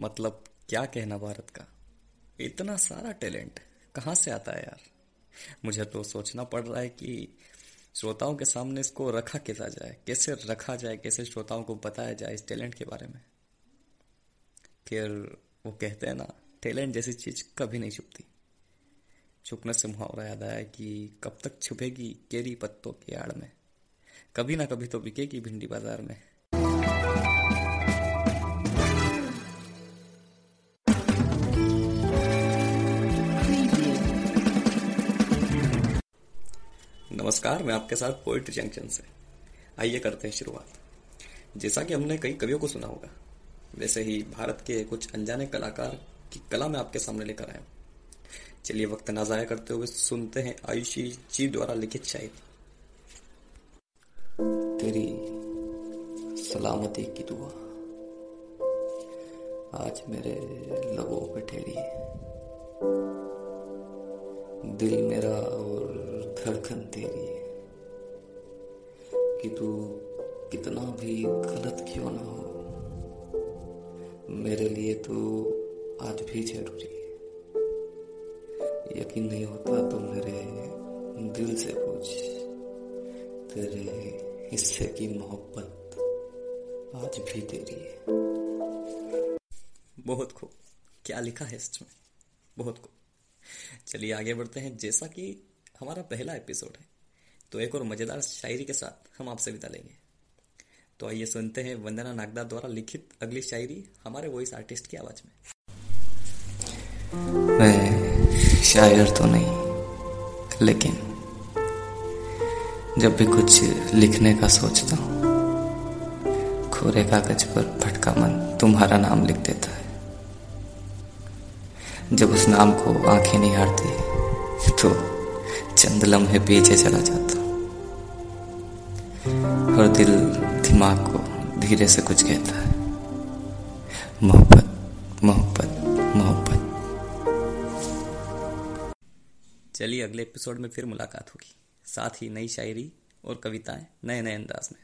मतलब क्या कहना भारत का? इतना सारा टैलेंट कहाँ से आता है यार? मुझे तो सोचना पड़ रहा है कि श्रोताओं के सामने इसको रखा कैसा जाए? कैसे रखा जाए? कैसे श्रोताओं को बताया जाए इस टैलेंट के बारे में? फिर वो कहते हैं ना, टैलेंट जैसी चीज़ कभी नहीं छुपती। छुपने से मुहावरा याद आया कि कब तक छुपेगी केरी पत्तों की आड़ में? कभी ना कभी तो बिकेगी भिंडी बाज़ार में। नमस्कार, मैं आपके साथ पोइट्री जंक्शन से। आइए करते हैं शुरुआत। जैसा कि हमने कई कवियों को सुना होगा, वैसे ही भारत के कुछ अनजाने कलाकार की कला में आपके सामने लेकर आया चलिए वक्त ना जाया करते हुए सुनते हैं आयुषी जी द्वारा लिखित शायरी। तेरी सलामती की दुआ आज मेरे लबों पे ठहरी दिल मेरा और धड़कन तेरी है। कि तू कितना भी गलत क्यों ना हो, मेरे लिए तो आज भी ज़रूरी है। यकीन नहीं होता तो मेरे दिल से पूछ, तेरे हिस्से की मोहब्बत आज भी तेरी है। बहुत खूब। क्या लिखा है इसमें? बहुत खूब। चलिए आगे बढ़ते हैं। जैसा कि हमारा पहला एपिसोड है। तो एक और मज़ेदार शायरी के साथ हम आपसे विदा लेंगे। तो आइए सुनते हैं वंदना नागदा द्वारा लिखित अगली शायरी हमारे वॉइस आर्टिस्ट की आवाज़ में। मैं शायर तो नहीं, लेकिन जब भी कुछ लिखने का सोचता हूँ, खोरे कागज़ पर भटका मन तुम्हारा नाम लिख देता है। जब उस नाम को आँखें नहीं हारती तो चंद लम्हे पीछे चला जाता। और दिल दिमाग को धीरे से कुछ कहता है। मोहब्बत मोहब्बत मोहब्बत। चलिए अगले एपिसोड में फिर मुलाकात होगी। साथ ही नई शायरी और कविताएँ नए नए अंदाज में।